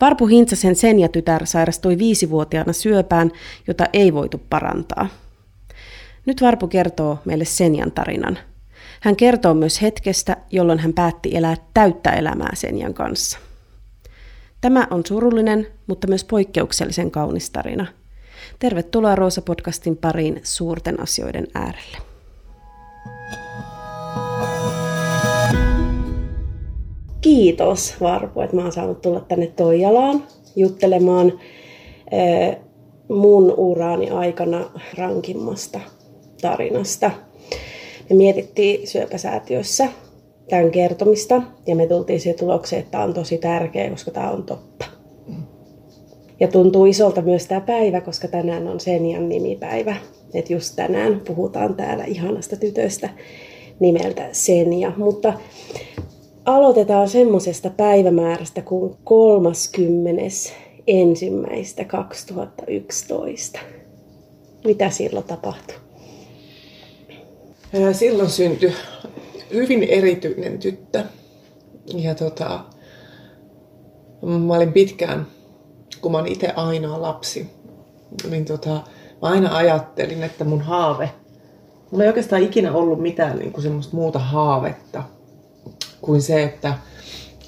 Varpu Hintsasen Senja-tytär sairastui viisivuotiaana syöpään, jota ei voitu parantaa. Nyt Varpu kertoo meille Senjan tarinan. Hän kertoo myös hetkestä, jolloin hän päätti elää täyttä elämää Senjan kanssa. Tämä on surullinen, mutta myös poikkeuksellisen kaunis tarina. Tervetuloa Roosa-podcastin pariin suurten asioiden äärelle. Kiitos Varpu, että mä oon saanut tulla tänne Toijalaan juttelemaan mun uraani aikana rankimmasta tarinasta. Me mietittiin syöpäsäätiössä tämän kertomista ja me tultiin siihen tulokseen, että tämä on tosi tärkeä, koska tämä on totta. Ja tuntuu isolta myös tämä päivä, koska tänään on Senian nimipäivä. Että just tänään puhutaan täällä ihanasta tytöstä nimeltä Senia. Mutta aloitetaan semmoisesta päivämäärästä kuin 30. ensimmäistä 2011. Mitä silloin tapahtui? Silloin syntyi hyvin erityinen tyttö. Ja tota, mä olin pitkään, kun mä olin itse ainoa lapsi, niin tota, mä aina ajattelin, että mun haave, mulla ei oikeastaan ikinä ollut mitään niin kuin semmoista muuta haavetta kuin se, että,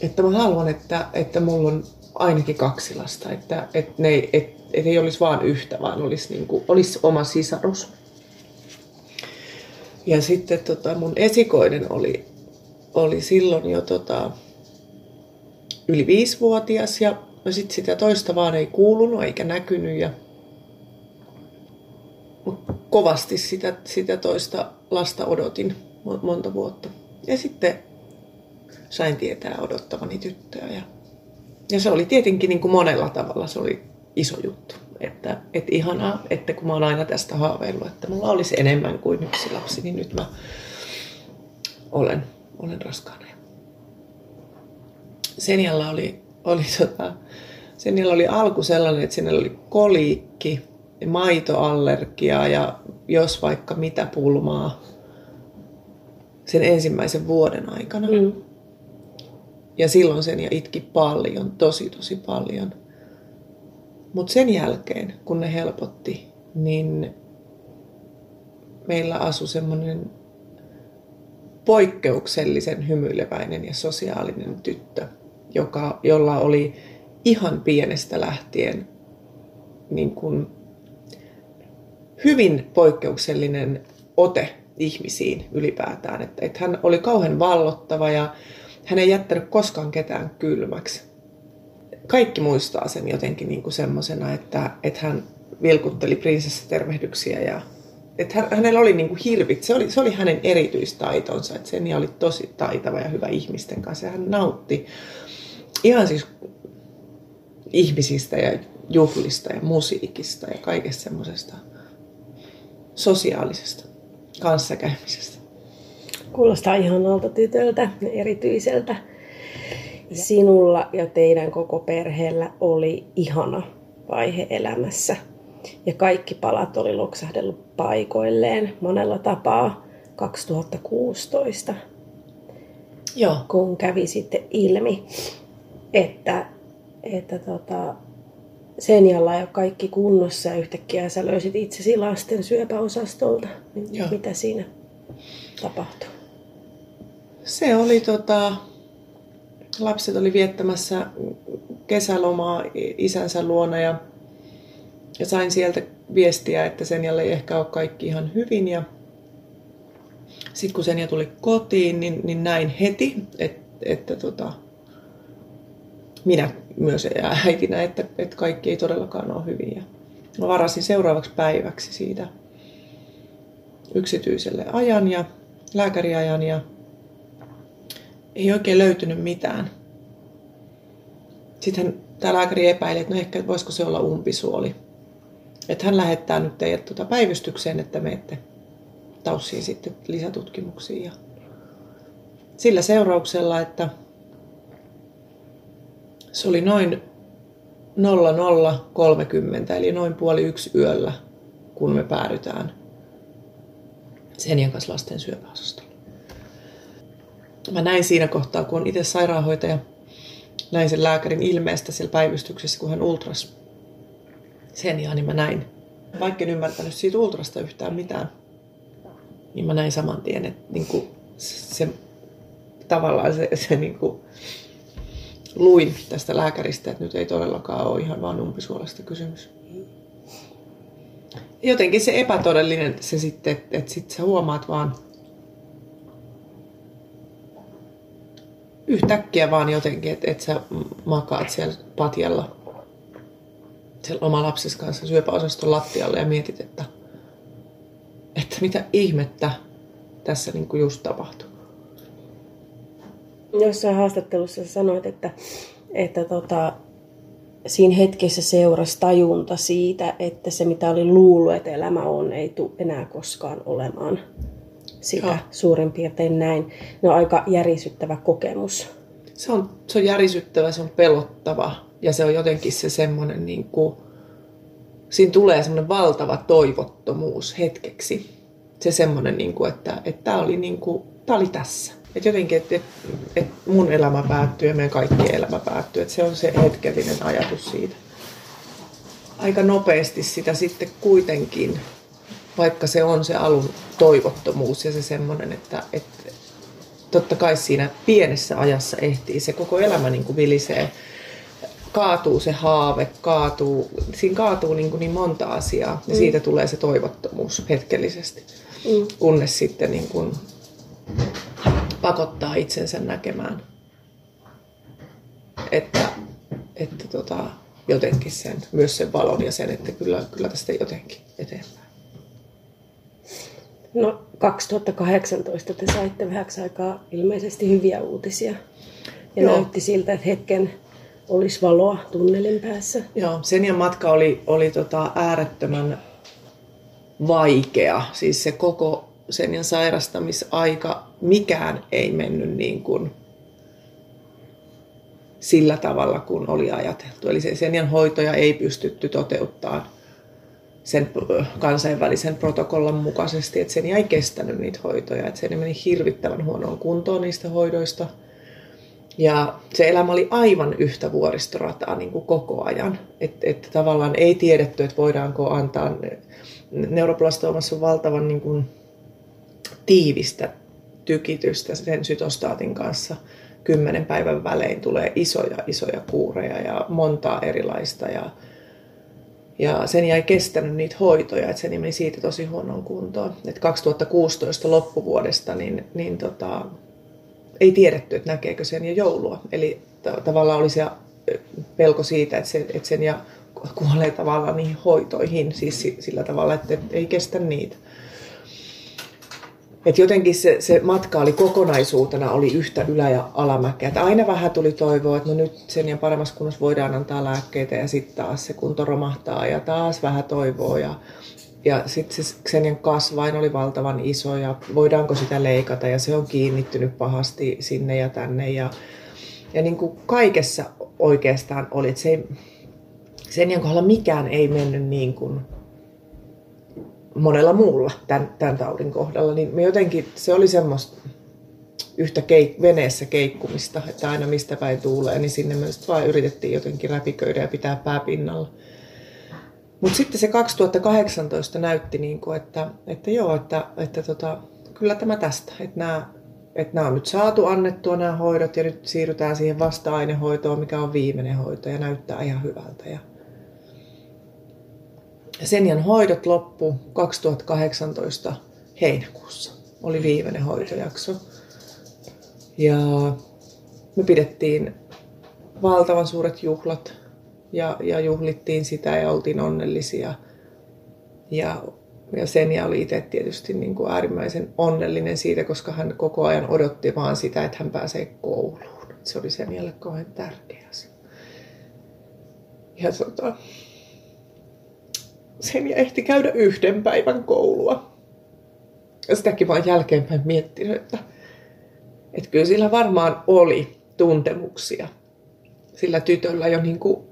että mä haluan, että, että mulla on ainakin kaksi lasta, että, että ne et, et ei olisi vaan yhtä, vaan olisi, niin kuin, olisi oma sisarus. Ja sitten tota, mun esikoinen oli, oli silloin jo tota, yli viisivuotias ja sitten sitä toista vaan ei kuulunut eikä näkynyt. Ja kovasti sitä, sitä toista lasta odotin monta vuotta. Ja sitten sain tietää odottavani tyttöä. Ja, ja se oli tietenkin niin kuin monella tavalla se oli iso juttu. Että, että ihanaa, että kun mä oon aina tästä haaveillut, että mulla olisi enemmän kuin yksi lapsi, niin nyt mä olen, olen raskaana. Senjalla oli, oli, tota, Senjalla oli alku sellainen, että sinne oli koliikki, maitoallergia ja jos vaikka mitä pulmaa sen ensimmäisen vuoden aikana. Mm. Ja silloin Senja itki paljon, tosi tosi paljon. Mutta sen jälkeen, kun ne helpotti, niin meillä asui semmoinen poikkeuksellisen hymyileväinen ja sosiaalinen tyttö, joka, jolla oli ihan pienestä lähtien niin kuin hyvin poikkeuksellinen ote ihmisiin ylipäätään. Että, että hän oli kauhean vallottava ja hän ei jättänyt koskaan ketään kylmäksi kaikki muistaa sen jotenkin niin kuin semmoisena, että, että hän vilkutteli prinsessatervehdyksiä ja että hän, hänellä oli niin kuin hirvit, se oli, se oli hänen erityistaitonsa, että Senia oli tosi taitava ja hyvä ihmisten kanssa ja hän nautti ihan siis ihmisistä ja juhlista ja musiikista ja kaikesta semmoisesta sosiaalisesta kanssakäymisestä. Kuulostaa ihanalta tytöltä ja erityiseltä sinulla ja teidän koko perheellä oli ihana vaihe elämässä. Ja kaikki palat oli loksahdellut paikoilleen monella tapaa 2016. Joo. Kun kävi sitten ilmi, että, että tota, Senjalla ei ole kaikki kunnossa ja yhtäkkiä sä löysit itsesi lasten syöpäosastolta. Niin Joo. Mitä siinä tapahtui? Se oli tota, lapset oli viettämässä kesälomaa isänsä luona ja, ja sain sieltä viestiä, että Senjalle ei ehkä ole kaikki ihan hyvin. Ja sitten kun Senja tuli kotiin, niin, niin näin heti, että, että tota, minä myös äitinä, että, että kaikki ei todellakaan ole hyvin. Ja mä varasin seuraavaksi päiväksi siitä yksityiselle ajan ja lääkäriajan ja ei oikein löytynyt mitään. Sitten tämä lääkäri epäili, että no ehkä voisiko se olla umpisuoli. Että hän lähettää nyt teidät tuota päivystykseen, että menette taussiin sitten lisätutkimuksiin. Ja sillä seurauksella, että se oli noin 0030, eli noin puoli yksi yöllä, kun me päädytään sen kanssa lasten syöpäosastolle mä näin siinä kohtaa, kun on itse sairaanhoitaja, näin sen lääkärin ilmeestä siellä päivystyksessä, kun hän ultras sen ja niin mä näin. Vaikka en ymmärtänyt siitä ultrasta yhtään mitään, niin mä näin saman tien, että niin kuin se, tavallaan se, se niin kuin, luin tästä lääkäristä, että nyt ei todellakaan ole ihan vaan umpisuolesta kysymys. Jotenkin se epätodellinen se sitten, että, että sit sä huomaat vaan yhtäkkiä vaan jotenkin, että, että sä makaat siellä patjalla siellä oma lapsesi kanssa syöpäosaston lattialle ja mietit, että, että mitä ihmettä tässä niin kuin just tapahtuu. Jossain haastattelussa sanoit, että, että tota, siinä hetkessä seurasi tajunta siitä, että se mitä oli luullut, että elämä on, ei tule enää koskaan olemaan sitä Joo. suurin piirtein näin. Ne on aika järisyttävä kokemus. Se on, se on järisyttävä, se on pelottava ja se on jotenkin se semmoinen, niin kuin, siinä tulee semmoinen valtava toivottomuus hetkeksi. Se semmoinen, niin kuin, että, että tämä oli, niin kuin, tämä oli tässä. Et jotenkin, että et, et mun elämä päättyy ja meidän kaikkien elämä päättyy. Et se on se hetkellinen ajatus siitä. Aika nopeasti sitä sitten kuitenkin, vaikka se on se alun toivottomuus ja se semmoinen, että, että totta kai siinä pienessä ajassa ehtii se koko elämä niin kuin vilisee. Kaatuu se haave, kaatuu, siinä kaatuu niin, kuin niin monta asiaa ja mm. siitä tulee se toivottomuus hetkellisesti. Mm. Kunnes sitten niin kuin pakottaa itsensä näkemään, että, että tota, jotenkin sen, myös sen valon ja sen, että kyllä, kyllä tästä jotenkin eteenpäin. No 2018 te saitte vähäksi aikaa ilmeisesti hyviä uutisia. Ja Joo. näytti siltä, että hetken olisi valoa tunnelin päässä. Joo, sen ja matka oli, oli tota äärettömän vaikea. Siis se koko sen ja sairastamisaika, mikään ei mennyt niin kuin sillä tavalla, kun oli ajateltu. Eli se Senjan hoitoja ei pystytty toteuttamaan sen kansainvälisen protokollan mukaisesti, että sen ei kestänyt niitä hoitoja, että se meni hirvittävän huonoon kuntoon niistä hoidoista. Ja se elämä oli aivan yhtä vuoristorataa niin kuin koko ajan. Että et tavallaan ei tiedetty, että voidaanko antaa, neuroplastoomassa on valtavan niin kuin tiivistä tykitystä sen sytostaatin kanssa. Kymmenen päivän välein tulee isoja, isoja kuureja ja montaa erilaista. Ja, ja sen jäi kestänyt niitä hoitoja, että se meni siitä tosi huonoon kuntoon. Et 2016 loppuvuodesta niin, niin tota, ei tiedetty, että näkeekö sen jo joulua. Eli t- tavallaan oli se pelko siitä, että sen, että sen ja kuolee tavallaan niihin hoitoihin, siis sillä tavalla, että ei kestä niitä. Et jotenkin se, se matka oli kokonaisuutena oli yhtä ylä- ja alamäkeä. Et aina vähän tuli toivoa, että no nyt sen ja paremmassa kunnossa voidaan antaa lääkkeitä ja sitten taas se kunto romahtaa ja taas vähän toivoa. Ja, ja sitten se Xenian kasvain oli valtavan iso ja voidaanko sitä leikata ja se on kiinnittynyt pahasti sinne ja tänne. Ja, ja niin kuin kaikessa oikeastaan oli, että se ei, kohdalla mikään ei mennyt niin kuin monella muulla tämän, tämän taudin kohdalla, niin me jotenkin, se oli semmoista yhtä keik- veneessä keikkumista, että aina mistä päin tuulee, niin sinne me vaan yritettiin jotenkin räpiköidä ja pitää pää pinnalla. Mutta sitten se 2018 näytti, niin kuin, että, että joo, että, että tota, kyllä tämä tästä, että nämä, että nämä on nyt saatu annettua nämä hoidot ja nyt siirrytään siihen vasta-ainehoitoon, mikä on viimeinen hoito ja näyttää ihan hyvältä. Ja Senjan hoidot loppu 2018 heinäkuussa. Oli viimeinen hoitojakso. Ja me pidettiin valtavan suuret juhlat ja, ja juhlittiin sitä ja oltiin onnellisia. Ja, ja Senja oli itse tietysti niin kuin äärimmäisen onnellinen siitä, koska hän koko ajan odotti vaan sitä, että hän pääsee kouluun. Se oli Senjalle kauhean tärkeä asia. Ja tota, sen ja ehti käydä yhden päivän koulua. Sitäkin vaan jälkeenpäin miettinyt, että, että kyllä sillä varmaan oli tuntemuksia sillä tytöllä jo niin kuin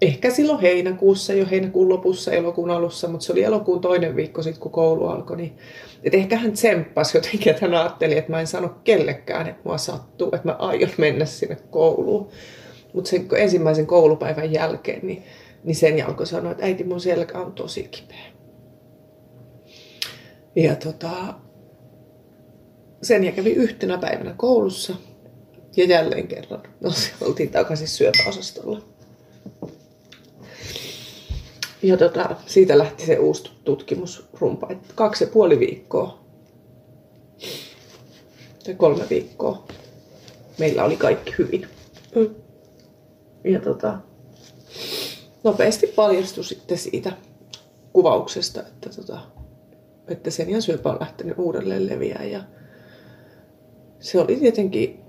ehkä silloin heinäkuussa, jo heinäkuun lopussa, elokuun alussa, mutta se oli elokuun toinen viikko sitten, kun koulu alkoi. Niin, että ehkä hän tsemppasi jotenkin, että hän ajatteli, että mä en sano kellekään, että mua sattuu, että mä aion mennä sinne kouluun. Mutta sen ensimmäisen koulupäivän jälkeen, niin, niin sen alkoi sanoa, että äiti mun selkä on tosi kipeä. Ja tota, sen ja kävi yhtenä päivänä koulussa ja jälleen kerran no, oltiin takaisin syöpäosastolla. Ja tota, siitä lähti se uusi tutkimusrumpa, että kaksi ja puoli viikkoa tai kolme viikkoa meillä oli kaikki hyvin. Mm. Ja tota, nopeasti paljastui sitten siitä kuvauksesta, että, tota, että sen ja syöpä on lähtenyt uudelleen leviää. Ja se oli tietenkin,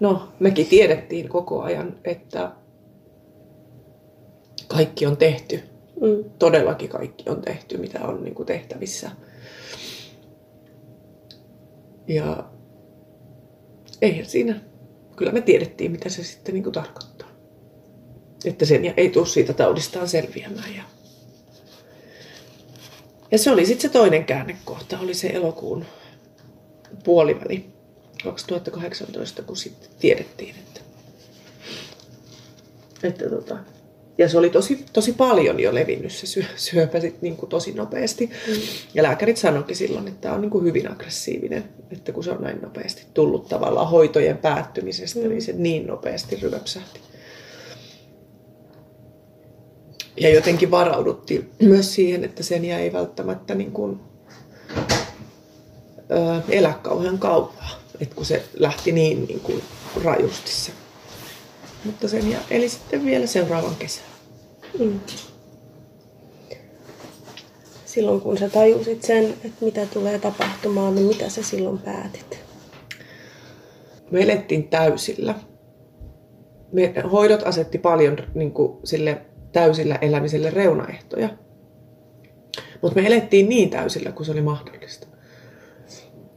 no mekin tiedettiin koko ajan, että kaikki on tehty. Mm. Todellakin kaikki on tehty, mitä on niin kuin tehtävissä. Ja eihän siinä, kyllä me tiedettiin, mitä se sitten niin kuin tarkoittaa. Että sen ei tule siitä taudistaan selviämään. Ja, ja se oli sitten se toinen käännekohta, oli se elokuun puoliväli 2018, kun sitten tiedettiin, että, että tota, ja se oli tosi, tosi paljon jo levinnyt se syö, syöpä sit niin kuin tosi nopeasti. Mm. Ja lääkärit sanoikin silloin, että tämä on niin kuin hyvin aggressiivinen, että kun se on näin nopeasti tullut tavallaan hoitojen päättymisestä, mm. niin se niin nopeasti ryöpsähti. Ja jotenkin varauduttiin myös siihen, että sen ei välttämättä niin kuin, ö, elä kauhean kauaa, että kun se lähti niin, niin kuin rajusti se mutta sen ja eli sitten vielä seuraavan kesän. Mm. Silloin kun sä tajusit sen, että mitä tulee tapahtumaan, niin mitä sä silloin päätit? Me elettiin täysillä. Me, hoidot asetti paljon niin kuin, sille täysillä elämiselle reunaehtoja. Mutta me elettiin niin täysillä kuin se oli mahdollista.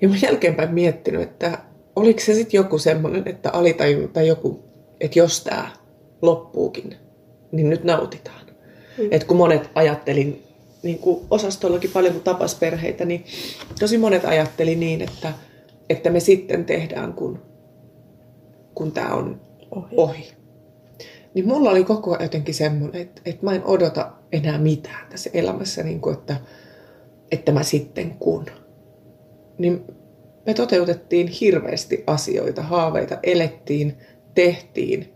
Ja mä jälkeenpäin miettinyt, että oliko se sitten joku semmoinen, että alitajunta tai joku, että jos tämä loppuukin, niin nyt nautitaan. Mm. Et kun monet ajattelin, niin kuin osastollakin paljon kun tapas perheitä, niin tosi monet ajatteli niin, että, että me sitten tehdään, kun, kun tämä on ohi. ohi. Niin mulla oli koko ajan jotenkin semmoinen, että, että mä en odota enää mitään tässä elämässä, niin kuin että, että mä sitten kun. Niin me toteutettiin hirveästi asioita, haaveita, elettiin, tehtiin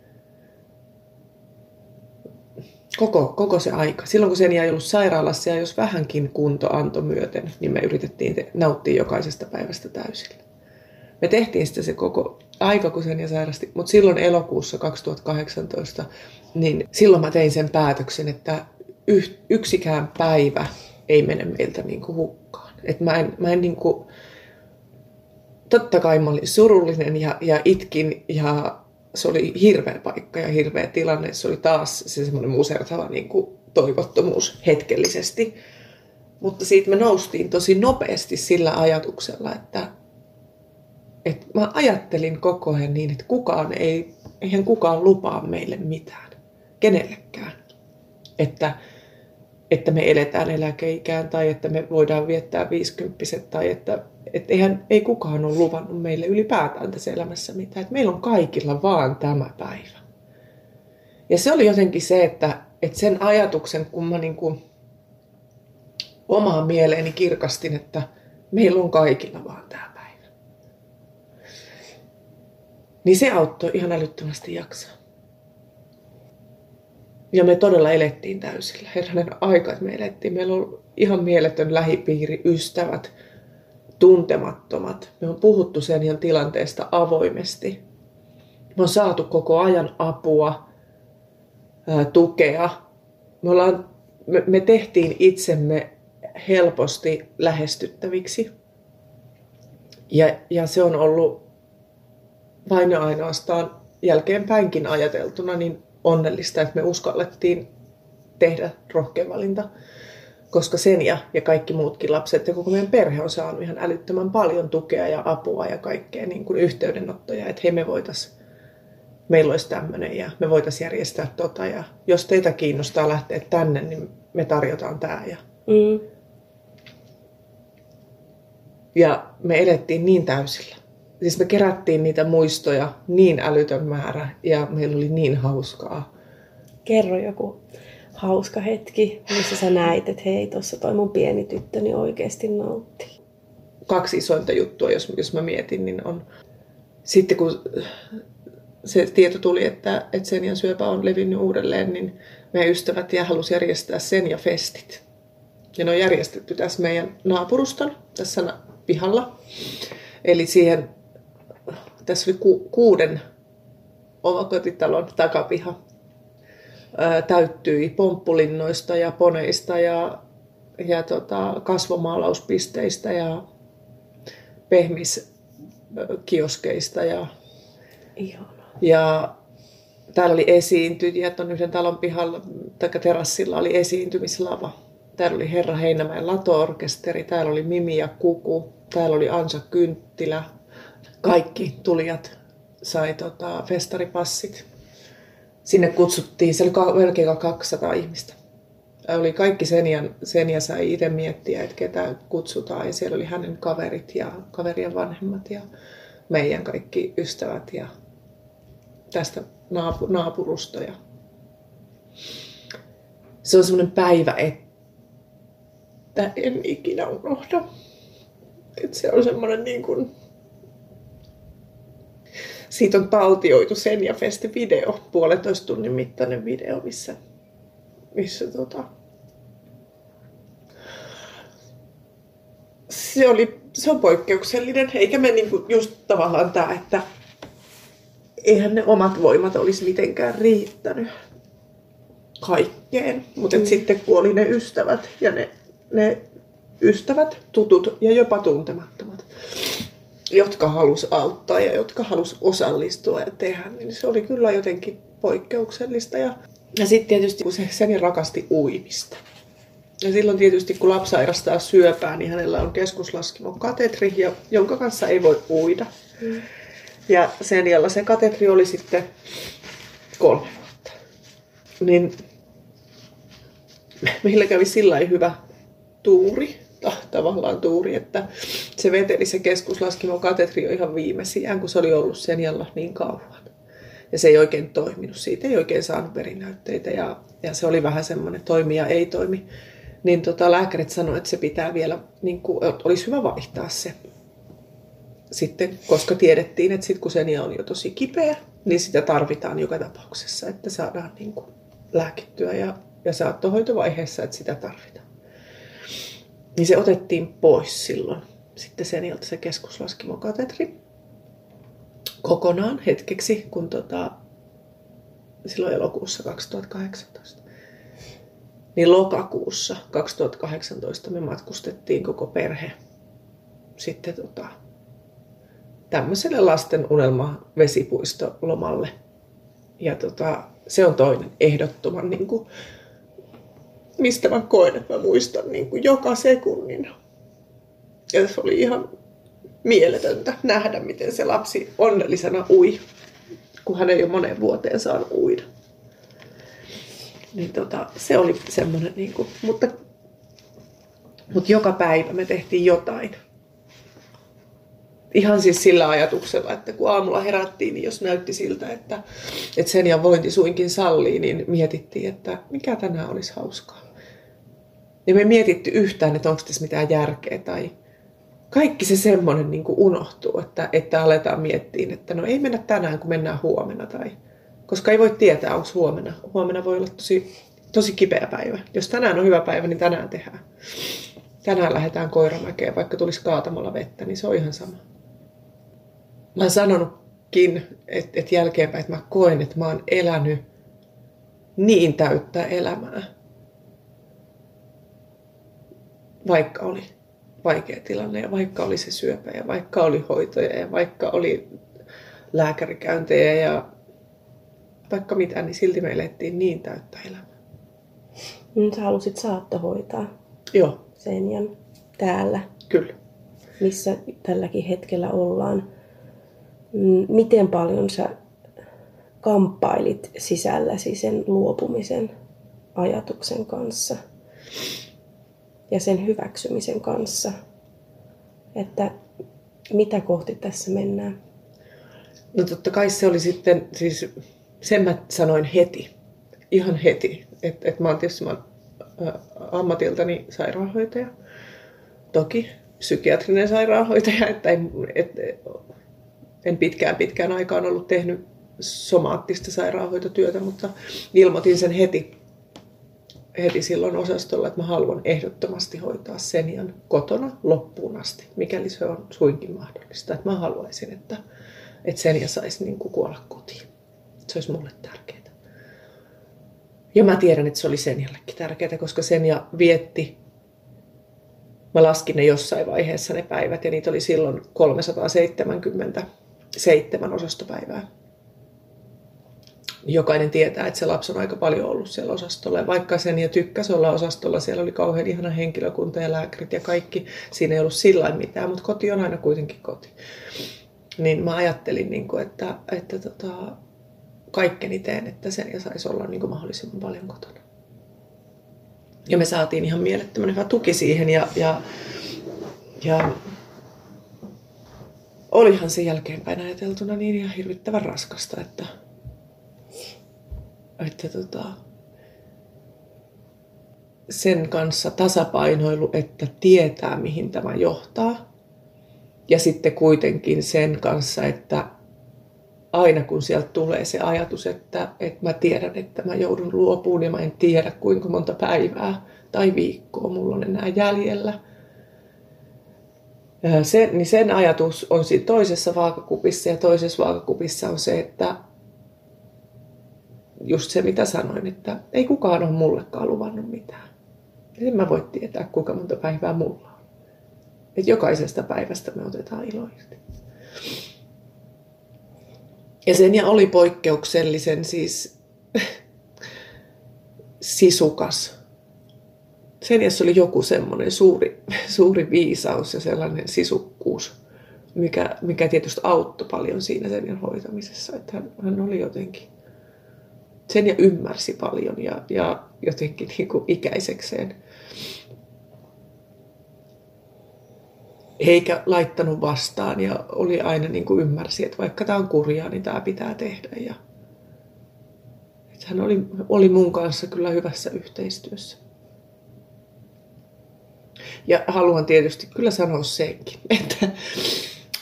koko, koko se aika. Silloin kun sen jäi ollut sairaalassa ja jos vähänkin kunto antoi myöten, niin me yritettiin te- nauttia jokaisesta päivästä täysillä. Me tehtiin sitä se koko aika, kun sen ja sairasti, mutta silloin elokuussa 2018, niin silloin mä tein sen päätöksen, että yh- yksikään päivä ei mene meiltä niin kuin hukkaan. Et mä en, mä en niin kuin, totta kai mä olin surullinen ja, ja itkin ja se oli hirveä paikka ja hirveä tilanne. Se oli taas se semmoinen musertava niin kuin toivottomuus hetkellisesti. Mutta siitä me noustiin tosi nopeasti sillä ajatuksella, että, että mä ajattelin koko ajan niin, että kukaan ei, eihän kukaan lupaa meille mitään. Kenellekään. Että, että me eletään eläkeikään tai että me voidaan viettää viisikymppiset tai että että eihän, ei kukaan ole luvannut meille ylipäätään tässä elämässä mitään. Että meillä on kaikilla vaan tämä päivä. Ja se oli jotenkin se, että, että sen ajatuksen, kun mä niin kuin omaan mieleeni kirkastin, että meillä on kaikilla vaan tämä päivä. Niin se auttoi ihan älyttömästi jaksaa. Ja me todella elettiin täysillä. Herranen aika, että me elettiin. Meillä on ihan mieletön lähipiiri, ystävät, tuntemattomat. Me on puhuttu sen tilanteesta avoimesti. Me on saatu koko ajan apua, ää, tukea. Me, ollaan, me, me tehtiin itsemme helposti lähestyttäviksi. Ja, ja se on ollut vain ja ainoastaan jälkeenpäinkin ajateltuna niin onnellista, että me uskallettiin tehdä rohkea valinta koska sen ja, ja kaikki muutkin lapset ja koko meidän perhe on saanut ihan älyttömän paljon tukea ja apua ja kaikkea niin kuin yhteydenottoja, että hei me voitaisiin meillä olisi tämmöinen ja me voitaisiin järjestää tota ja jos teitä kiinnostaa lähteä tänne, niin me tarjotaan tämä. Ja, Mm. ja me elettiin niin täysillä. Siis me kerättiin niitä muistoja niin älytön määrä ja meillä oli niin hauskaa. Kerro joku hauska hetki, missä sä näit, että hei, tuossa toi mun pieni tyttöni oikeasti nautti. Kaksi isointa juttua, jos, jos mä mietin, niin on sitten kun se tieto tuli, että, että sen ja syöpä on levinnyt uudelleen, niin meidän ystävät ja halusi järjestää sen ja festit. Ja ne on järjestetty tässä meidän naapuruston, tässä pihalla. Eli siihen, tässä oli ku, kuuden omakotitalon takapiha. Ää, täyttyi pomppulinnoista ja poneista ja, ja tota, kasvomaalauspisteistä ja pehmiskioskeista ja Ihanaa. ja täällä oli esiintyjät, on yhden talon pihalla, tai terassilla oli esiintymislava. Täällä oli Herra Heinämäen lato-orkesteri, täällä oli Mimi ja Kuku, täällä oli Ansa Kynttilä. Kaikki tulijat sai tota, festaripassit. Sinne kutsuttiin, se oli melkein 200 ihmistä. Oli kaikki sen ja, sen ja sai itse miettiä, että ketä kutsutaan. Ja siellä oli hänen kaverit ja kaverien vanhemmat ja meidän kaikki ystävät ja tästä naapu- naapurusta. Ja se on semmoinen päivä, että en ikinä unohda. Että se on semmoinen niin kuin... Siitä on taltioitu sen ja Festi video, puolentoista tunnin mittainen video, missä, missä tota, se, oli, se on poikkeuksellinen, eikä me niinku just tavallaan tämä, että eihän ne omat voimat olisi mitenkään riittänyt kaikkeen. Mutta mm. sitten kun oli ne ystävät ja ne, ne ystävät, tutut ja jopa tuntemattomat, jotka halus auttaa ja jotka halus osallistua ja tehdä, niin se oli kyllä jotenkin poikkeuksellista. Ja, ja sitten tietysti kun se Seni rakasti uimista. Ja silloin tietysti kun lapsi sairastaa syöpää, niin hänellä on keskuslaskimon katetri, ja- jonka kanssa ei voi uida. Mm. Ja sen jolla se katetri oli sitten kolme vuotta. Niin meillä kävi sillä hyvä tuuri, tavallaan tuuri, että se veteli se keskuslaskimon katetri jo ihan viimeisiään, kun se oli ollut sen jolla niin kauan. Ja se ei oikein toiminut, siitä ei oikein saanut verinäytteitä ja, ja se oli vähän semmoinen toimi ja ei toimi. Niin tota, lääkärit sanoivat, että se pitää vielä, niin kuin, olisi hyvä vaihtaa se sitten, koska tiedettiin, että sit kun senia on jo tosi kipeä, niin sitä tarvitaan joka tapauksessa, että saadaan niin kuin lääkittyä ja, ja saattohoitovaiheessa, että sitä tarvitaan. Niin se otettiin pois silloin sitten senialta se keskuslaskimokatetri kokonaan hetkeksi, kun tota, silloin elokuussa 2018. Niin lokakuussa 2018 me matkustettiin koko perhe sitten tota, tämmöiselle lasten unelma vesipuistolomalle. Ja tota, se on toinen ehdottoman, niin kuin, mistä mä koen, että mä muistan niin kuin joka sekunnin. Ja se oli ihan mieletöntä nähdä, miten se lapsi onnellisena ui, kun hän ei ole moneen vuoteen saanut uida. Niin tota, se oli semmoinen, niin kuin, mutta, mutta joka päivä me tehtiin jotain. Ihan siis sillä ajatuksella, että kun aamulla herättiin, niin jos näytti siltä, että, että sen ja vointi suinkin sallii, niin mietittiin, että mikä tänään olisi hauskaa. Ja me ei mietitty yhtään, että onko tässä mitään järkeä tai kaikki se semmoinen niin unohtuu, että, että aletaan miettiä, että no ei mennä tänään, kun mennään huomenna. Tai, koska ei voi tietää, onko huomenna. Huomenna voi olla tosi, tosi kipeä päivä. Jos tänään on hyvä päivä, niin tänään tehdään. Tänään lähdetään koiramäkeen, vaikka tulisi kaatamalla vettä, niin se on ihan sama. Mä oon sanonutkin, että, että jälkeenpäin, että mä koen, että mä oon elänyt niin täyttä elämää. Vaikka oli vaikea tilanne ja vaikka oli se syöpä ja vaikka oli hoitoja ja vaikka oli lääkärikäyntejä ja vaikka mitä, niin silti me elettiin niin täyttä elämää. Nyt sä halusit saattohoitaa Joo, Senjan täällä, kyllä. missä tälläkin hetkellä ollaan. Mm, Miten paljon sä kamppailit sisälläsi sen luopumisen ajatuksen kanssa ja sen hyväksymisen kanssa, että mitä kohti tässä mennään? No totta kai se oli sitten, siis sen mä sanoin heti, ihan heti, että et mä oon tietysti mä oon, ä, ammatiltani sairaanhoitaja, toki psykiatrinen sairaanhoitaja, että en, et, en pitkään pitkään aikaan ollut tehnyt somaattista sairaanhoitotyötä, mutta ilmoitin sen heti, heti silloin osastolla, että mä haluan ehdottomasti hoitaa Senian kotona loppuun asti, mikäli se on suinkin mahdollista. Että mä haluaisin, että, että Senja saisi niin kuin kuolla kotiin. Se olisi mulle tärkeää. Ja mä tiedän, että se oli Senjallekin tärkeää, koska Senja vietti Mä laskin ne jossain vaiheessa ne päivät ja niitä oli silloin 377 osastopäivää. Jokainen tietää, että se lapsi on aika paljon ollut siellä osastolla. Ja vaikka sen ja tykkäsi olla osastolla, siellä oli kauhean ihana henkilökunta ja lääkärit ja kaikki. Siinä ei ollut sillä mitään, mutta koti on aina kuitenkin koti. Niin mä ajattelin, niin kuin, että, että tota, kaikkeni teen, että sen ja saisi olla niin kuin mahdollisimman paljon kotona. Ja me saatiin ihan mielettömän hyvä tuki siihen ja, ja, ja olihan se jälkeenpäin ajateltuna niin ihan hirvittävän raskasta, että, että tota, sen kanssa tasapainoilu, että tietää mihin tämä johtaa. Ja sitten kuitenkin sen kanssa, että aina kun sieltä tulee se ajatus, että, että mä tiedän, että mä joudun luopuun ja mä en tiedä kuinka monta päivää tai viikkoa mulla on enää jäljellä. Sen, niin sen ajatus on siinä toisessa vaakakupissa ja toisessa vaakakupissa on se, että just se mitä sanoin, että ei kukaan ole mullekaan luvannut mitään. En mä voi tietää kuinka monta päivää mulla on. Et jokaisesta päivästä me otetaan iloisesti. Ja sen ja oli poikkeuksellisen siis sisukas. Sen ja oli joku semmoinen suuri, suuri viisaus ja sellainen sisukkuus, mikä, mikä tietysti auttoi paljon siinä sen hoitamisessa. Että hän, hän oli jotenkin, sen ja ymmärsi paljon ja, ja jotenkin niin kuin ikäisekseen eikä laittanut vastaan ja oli aina niin kuin ymmärsi, että vaikka tämä on kurjaa, niin tämä pitää tehdä. Ja, että hän oli, oli mun kanssa kyllä hyvässä yhteistyössä. Ja haluan tietysti kyllä sanoa senkin, että,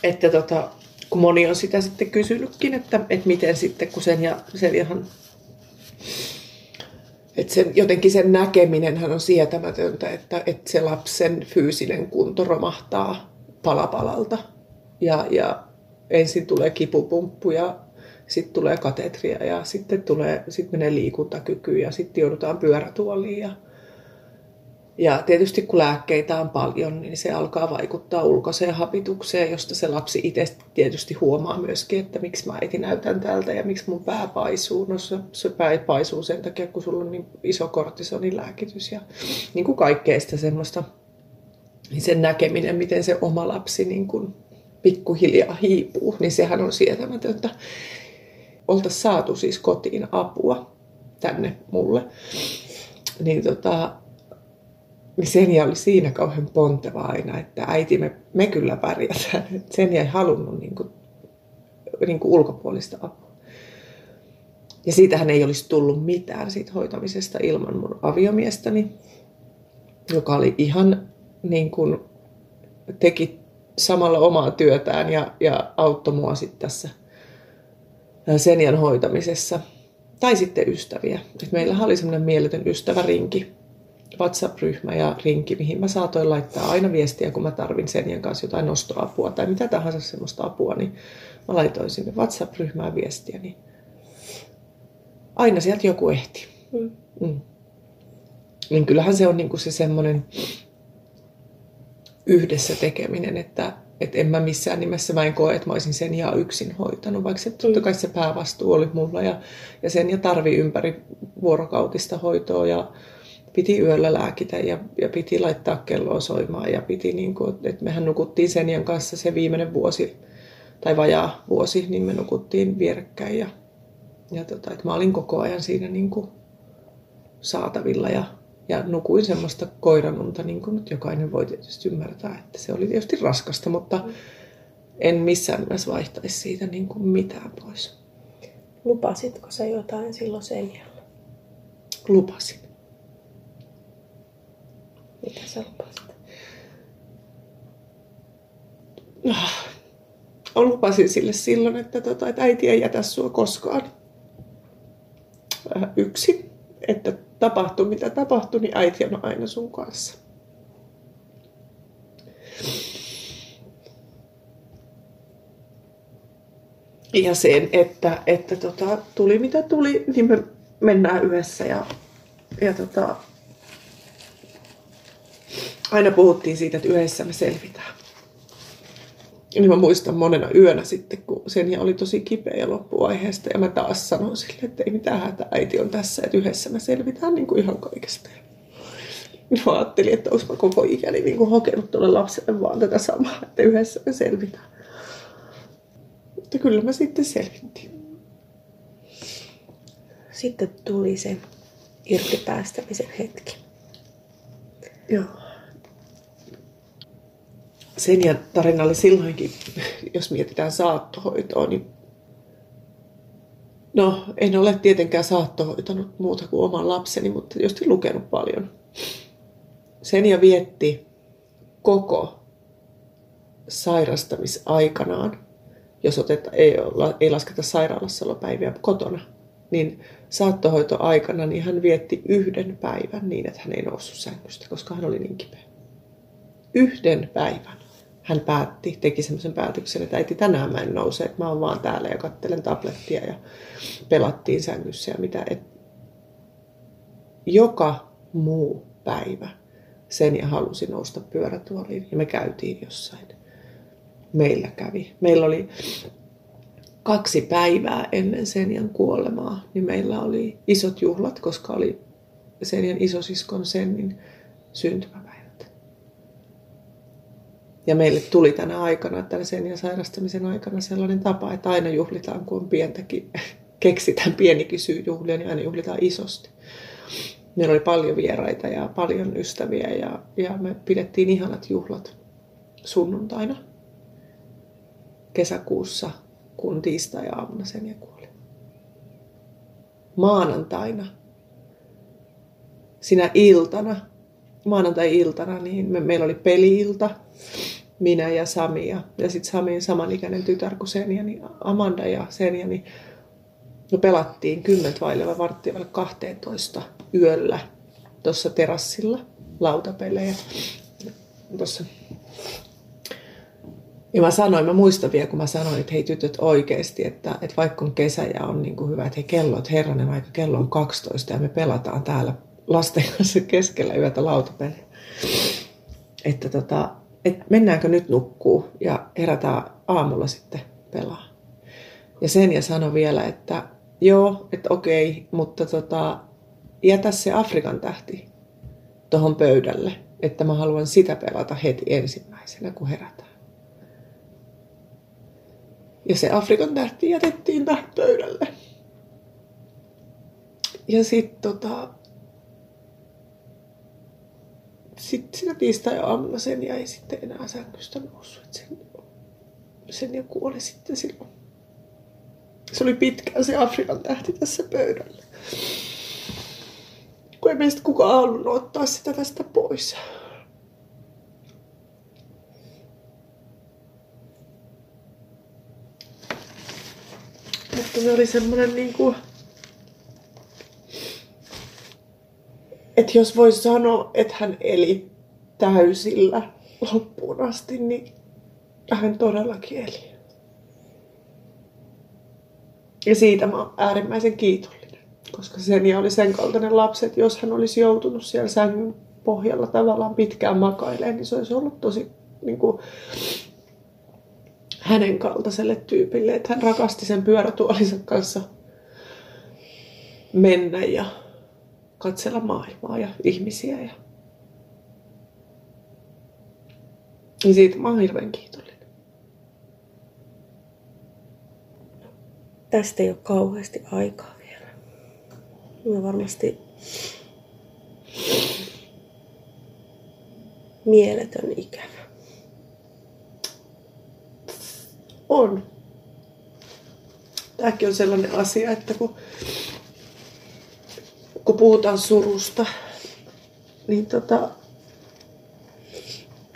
että tota, kun moni on sitä sitten kysynytkin, että, että miten sitten, kun sen ja Seljahan että sen, jotenkin sen näkeminen on sietämätöntä, että, että se lapsen fyysinen kunto romahtaa palapalalta. Ja, ja ensin tulee kipupumppu ja sitten tulee katetria ja sitten tulee, sit menee liikuntakyky ja sitten joudutaan pyörätuoliin. Ja, ja tietysti kun lääkkeitä on paljon, niin se alkaa vaikuttaa ulkoiseen hapitukseen, josta se lapsi itse tietysti huomaa myöskin, että miksi mä äiti näytän tältä ja miksi mun pää paisuu. No se, se pää paisuu sen takia, kun sulla on niin iso kortisonilääkitys ja niin kuin kaikkea sitä semmoista, niin sen näkeminen, miten se oma lapsi niin kuin pikkuhiljaa hiipuu, niin sehän on sietämätöntä. Oltaisiin saatu siis kotiin apua tänne mulle. Niin tota, niin Senja oli siinä kauhean ponteva aina, että äiti, me, me kyllä pärjätään. Senja ei halunnut niin kuin, niin kuin ulkopuolista apua. Ja siitähän ei olisi tullut mitään siitä hoitamisesta ilman mun aviomiestäni, joka oli ihan niin kuin, teki samalla omaa työtään ja, ja auttoi mua sitten tässä Senjan hoitamisessa. Tai sitten ystäviä. Et meillä oli semmoinen mieletön ystävärinki, WhatsApp-ryhmä ja rinki, mihin mä saatoin laittaa aina viestiä, kun mä tarvin Senjan kanssa jotain nostoapua tai mitä tahansa semmoista apua, niin mä laitoin sinne WhatsApp-ryhmään viestiä, niin aina sieltä joku ehti. Mm. Mm. Niin kyllähän se on niinku se semmoinen yhdessä tekeminen, että et en mä missään nimessä, mä en koe, että mä olisin sen ja yksin hoitanut, vaikka se, totta kai se päävastuu oli mulla ja, ja sen ja tarvi ympäri vuorokautista hoitoa ja piti yöllä lääkitä ja, ja piti laittaa kelloa soimaan ja piti, niin kuin, että mehän nukuttiin Senjan kanssa se viimeinen vuosi tai vajaa vuosi, niin me nukuttiin vierekkäin ja ja tota, että mä olin koko ajan siinä niin kuin saatavilla ja, ja nukuin semmoista koiranunta, niin kuin nyt jokainen voi tietysti ymmärtää, että se oli tietysti raskasta, mutta en missään nimessä vaihtaisi siitä niin kuin mitään pois. Lupasitko sä jotain silloin sen jälkeen? Lupasin. Mitä sä lupasit? Ah, lupasin sille silloin, että, tota, että äiti ei jätä sua koskaan äh, yksin. Että tapahtui mitä tapahtui, niin äiti on aina sun kanssa. Ja sen, että, että tota, tuli mitä tuli, niin me mennään yhdessä ja, ja tota, aina puhuttiin siitä, että yhdessä me selvitään. Niin mä muistan monena yönä sitten, kun Senja oli tosi kipeä loppuaiheesta. Ja mä taas sanoin sille, että ei mitään hätää, äiti on tässä, että yhdessä me selvitään niin kuin ihan kaikesta. Mä ajattelin, että olisipa koko ikäni niin kuin hokenut tuolle lapselle vaan tätä samaa, että yhdessä me selvitään. Mutta kyllä mä sitten selvittiin. Sitten tuli se irtipäästämisen hetki. Joo sen ja tarina oli silloinkin, jos mietitään saattohoitoa, niin no en ole tietenkään saattohoitanut muuta kuin oman lapseni, mutta tietysti lukenut paljon. Sen ja vietti koko sairastamisaikanaan, jos oteta, ei, olla, ei lasketa sairaalassa päiviä kotona, niin saattohoitoaikana niin hän vietti yhden päivän niin, että hän ei noussut sängystä, koska hän oli niin kipeä. Yhden päivän hän päätti, teki semmoisen päätöksen, että äiti tänään mä en nouse, että mä oon vaan täällä ja kattelen tablettia ja pelattiin sängyssä ja mitä. Et joka muu päivä sen ja halusi nousta pyörätuoliin ja me käytiin jossain. Meillä kävi. Meillä oli kaksi päivää ennen Senjan kuolemaa, niin meillä oli isot juhlat, koska oli Senjan isosiskon Sennin syntymäpäivä. Ja meille tuli tänä aikana, tällaisen ja sairastamisen aikana sellainen tapa, että aina juhlitaan, kun on pientäkin, keksitään pienikin syy juhlia, niin aina juhlitaan isosti. Meillä oli paljon vieraita ja paljon ystäviä ja, ja me pidettiin ihanat juhlat sunnuntaina kesäkuussa, kun tiistai-aamuna sen ja kuoli. Maanantaina, sinä iltana, maanantai-iltana, niin me, meillä oli peliilta minä ja Sami ja, ja sitten Samin samanikäinen tytär kuin Senja, niin Amanda ja Senja, niin me pelattiin kymmentä vaille varttia 12 yöllä tuossa terassilla lautapelejä. Tossa. Ja mä sanoin, mä muistan vielä, kun mä sanoin, että hei tytöt oikeasti, että, että vaikka on kesä ja on niin kuin hyvä, että hei kello, että herranen aika, kello on 12 ja me pelataan täällä lasten kanssa keskellä yötä lautapelejä. Että tota, että mennäänkö nyt nukkuu ja herätään aamulla sitten pelaa. Ja sen ja sano vielä, että joo, että okei, mutta tota, jätä se Afrikan tähti tuohon pöydälle, että mä haluan sitä pelata heti ensimmäisenä, kun herätään. Ja se Afrikan tähti jätettiin pöydälle. Ja sitten tota, sitten siinä tiistai-aamuna sen jäi sitten enää sängystä noussut. Sen, sen ja kuoli sitten silloin. Se oli pitkään se Afrikan tähti tässä pöydällä. Kun ei meistä kukaan halunnut ottaa sitä tästä pois. Mutta se oli semmoinen niinku... että jos voisi sanoa, että hän eli täysillä loppuun asti, niin hän todellakin eli. Ja siitä mä oon äärimmäisen kiitollinen, koska Senia oli sen kaltainen lapsi, että jos hän olisi joutunut siellä sängyn pohjalla tavallaan pitkään makailemaan, niin se olisi ollut tosi niin kuin, hänen kaltaiselle tyypille, että hän rakasti sen pyörätuolinsa kanssa mennä ja katsella maailmaa ja ihmisiä. Ja... siitä mä oon hirveän kiitollinen. tästä ei ole kauheasti aikaa vielä. Mä varmasti mieletön ikävä. On. Tämäkin on sellainen asia, että kun, kun puhutaan surusta, niin tota,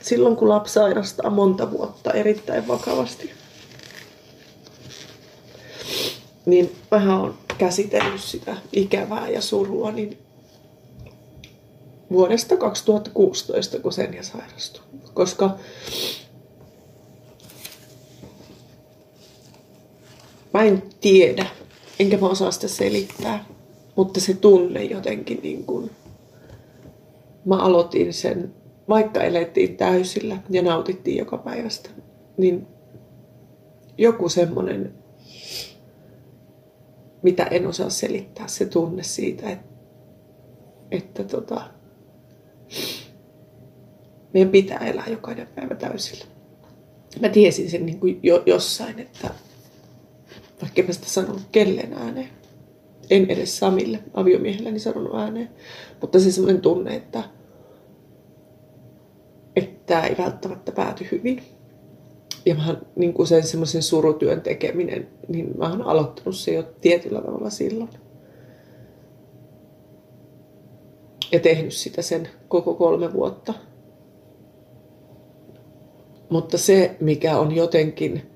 silloin kun lapsi sairastaa monta vuotta erittäin vakavasti, niin vähän on käsitellyt sitä ikävää ja surua, niin vuodesta 2016, kun sen ja sairastui. Koska mä en tiedä, enkä mä osaa sitä selittää, mutta se tunne jotenkin niin kuin, mä aloitin sen, vaikka elettiin täysillä ja nautittiin joka päivästä, niin joku semmoinen, mitä en osaa selittää, se tunne siitä, että, että tota, meidän pitää elää jokainen päivä täysillä. Mä tiesin sen niin kuin jo, jossain, että vaikka mä sitä sanonut kellen ääneen. En edes Samille, aviomiehelleni sanonut ääneen. Mutta se semmoinen tunne, että, että tämä ei välttämättä pääty hyvin. Ja mä niin kuin sen semmoisen surutyön tekeminen, niin mä oon aloittanut se jo tietyllä tavalla silloin. Ja tehnyt sitä sen koko kolme vuotta. Mutta se, mikä on jotenkin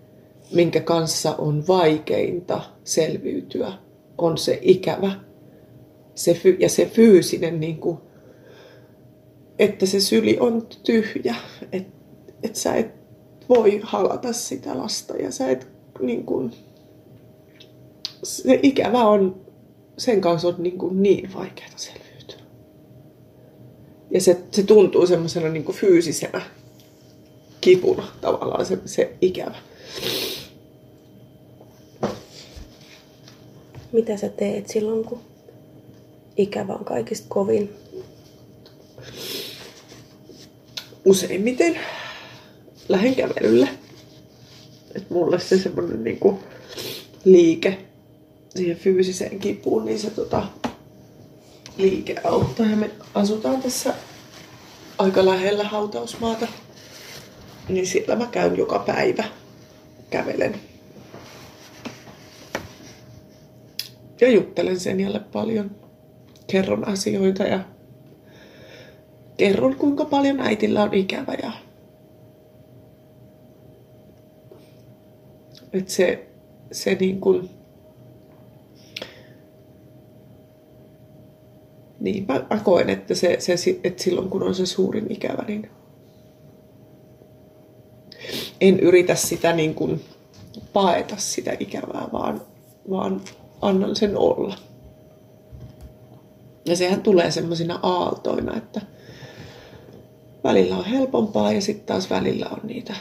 minkä kanssa on vaikeinta selviytyä, on se ikävä se, ja se fyysinen, niin kuin, että se syli on tyhjä, että et sä et voi halata sitä lasta ja sä et niin kuin, se ikävä on, sen kanssa on niin, kuin niin vaikeaa selviytyä. Ja se, se tuntuu semmoisena niin kuin fyysisenä kipuna tavallaan se, se ikävä. Mitä sä teet silloin, kun ikävä on kaikista kovin? Useimmiten lähden kävelylle. Et mulle se semmoinen niinku liike siihen fyysiseen kipuun, niin se tota, liike auttaa. Ja me asutaan tässä aika lähellä hautausmaata. Niin siellä mä käyn joka päivä kävelen ja juttelen Senjalle paljon. Kerron asioita ja kerron kuinka paljon äitillä on ikävä ja että se, se niin kuin, niin mä, mä koen, että, se, se, että silloin kun on se suurin ikävä, niin en yritä sitä niin kuin paeta sitä ikävää, vaan, vaan annan sen olla. Ja sehän tulee semmoisina aaltoina, että välillä on helpompaa ja sitten taas välillä on niitä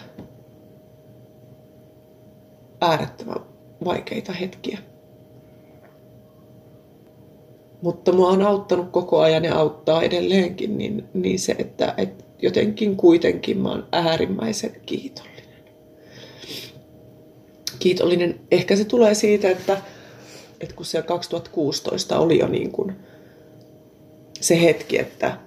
äärettömän vaikeita hetkiä. Mutta mua on auttanut koko ajan ja auttaa edelleenkin, niin, niin se, että, että jotenkin kuitenkin mä oon äärimmäisen kiitollinen. Kiitollinen, ehkä se tulee siitä, että että kun siellä 2016 oli jo niin kuin se hetki, että,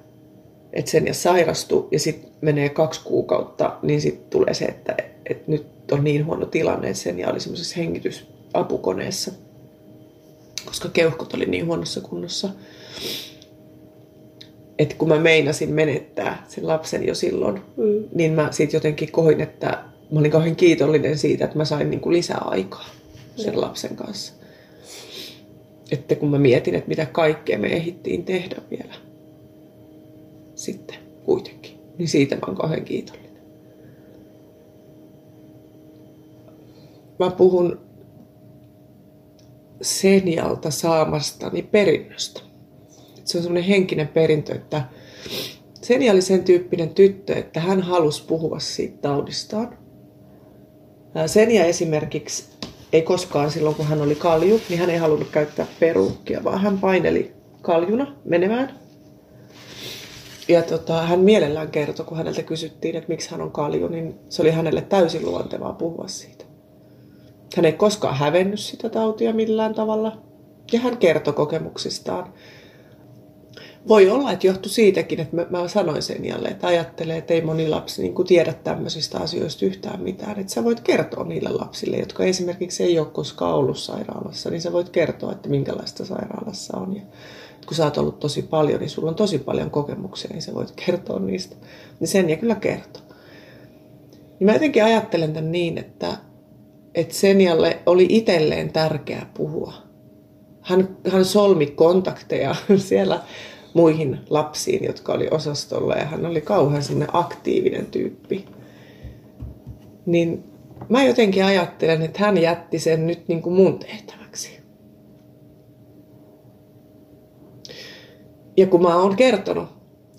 että sen ja sairastui ja sitten menee kaksi kuukautta, niin sitten tulee se, että, että nyt on niin huono tilanne, että sen ja oli semmoisessa hengitysapukoneessa, koska keuhkot oli niin huonossa kunnossa. Että kun mä meinasin menettää sen lapsen jo silloin, mm. niin mä siitä jotenkin koin, että mä olin kauhean kiitollinen siitä, että mä sain niin kuin lisää aikaa sen mm. lapsen kanssa että kun mä mietin, että mitä kaikkea me ehdittiin tehdä vielä sitten kuitenkin, niin siitä mä oon kauhean kiitollinen. Mä puhun Senialta saamastani perinnöstä. Se on semmoinen henkinen perintö, että Senia oli sen tyyppinen tyttö, että hän halusi puhua siitä taudistaan. Senia esimerkiksi ei koskaan silloin, kun hän oli kalju, niin hän ei halunnut käyttää peruukkia, vaan hän paineli kaljuna menemään. Ja tota, hän mielellään kertoi, kun häneltä kysyttiin, että miksi hän on kalju, niin se oli hänelle täysin luontevaa puhua siitä. Hän ei koskaan hävennyt sitä tautia millään tavalla. Ja hän kertoi kokemuksistaan. Voi olla, että johtui siitäkin, että mä, mä sanoin sen jälleen, että ajattelee, että ei moni lapsi niin kuin tiedä tämmöisistä asioista yhtään mitään. Että sä voit kertoa niille lapsille, jotka esimerkiksi ei ole koskaan ollut sairaalassa, niin sä voit kertoa, että minkälaista sairaalassa on. Ja kun sä oot ollut tosi paljon, niin sulla on tosi paljon kokemuksia, niin sä voit kertoa niistä. Niin sen ja kyllä kertoo. Niin mä jotenkin ajattelen tämän niin, että, että Senjalle oli itselleen tärkeää puhua. Hän, hän solmi kontakteja siellä muihin lapsiin, jotka oli osastolla ja hän oli kauhean sinne aktiivinen tyyppi. Niin mä jotenkin ajattelen, että hän jätti sen nyt niin kuin mun tehtäväksi. Ja kun mä oon kertonut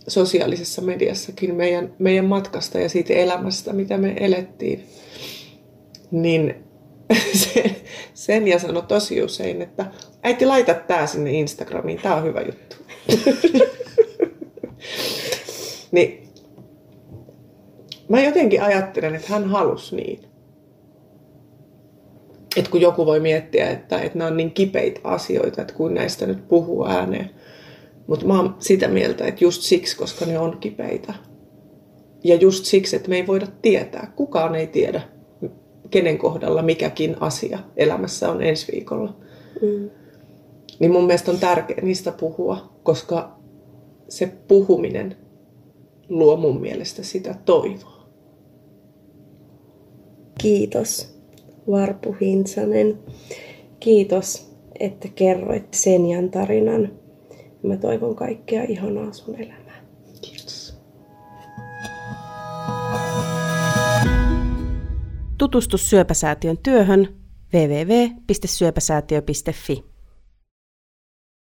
sosiaalisessa mediassakin meidän, meidän matkasta ja siitä elämästä, mitä me elettiin, niin se, sen ja sanoi tosi usein, että äiti laita tää sinne Instagramiin, tää on hyvä juttu. niin mä jotenkin ajattelen, että hän halusi niin. Että kun joku voi miettiä, että, että nämä on niin kipeitä asioita, että kun näistä nyt puhuu ääneen. Mutta mä oon sitä mieltä, että just siksi, koska ne on kipeitä. Ja just siksi, että me ei voida tietää. Kukaan ei tiedä, kenen kohdalla mikäkin asia elämässä on ensi viikolla. Mm. Niin mun mielestä on tärkeää niistä puhua, koska se puhuminen luo mun mielestä sitä toivoa. Kiitos Varpu Hintsanen. Kiitos, että kerroit Senjan tarinan. Mä toivon kaikkea ihanaa sun elämään. Kiitos. Tutustu Syöpäsäätiön työhön www.syöpäsäätiö.fi.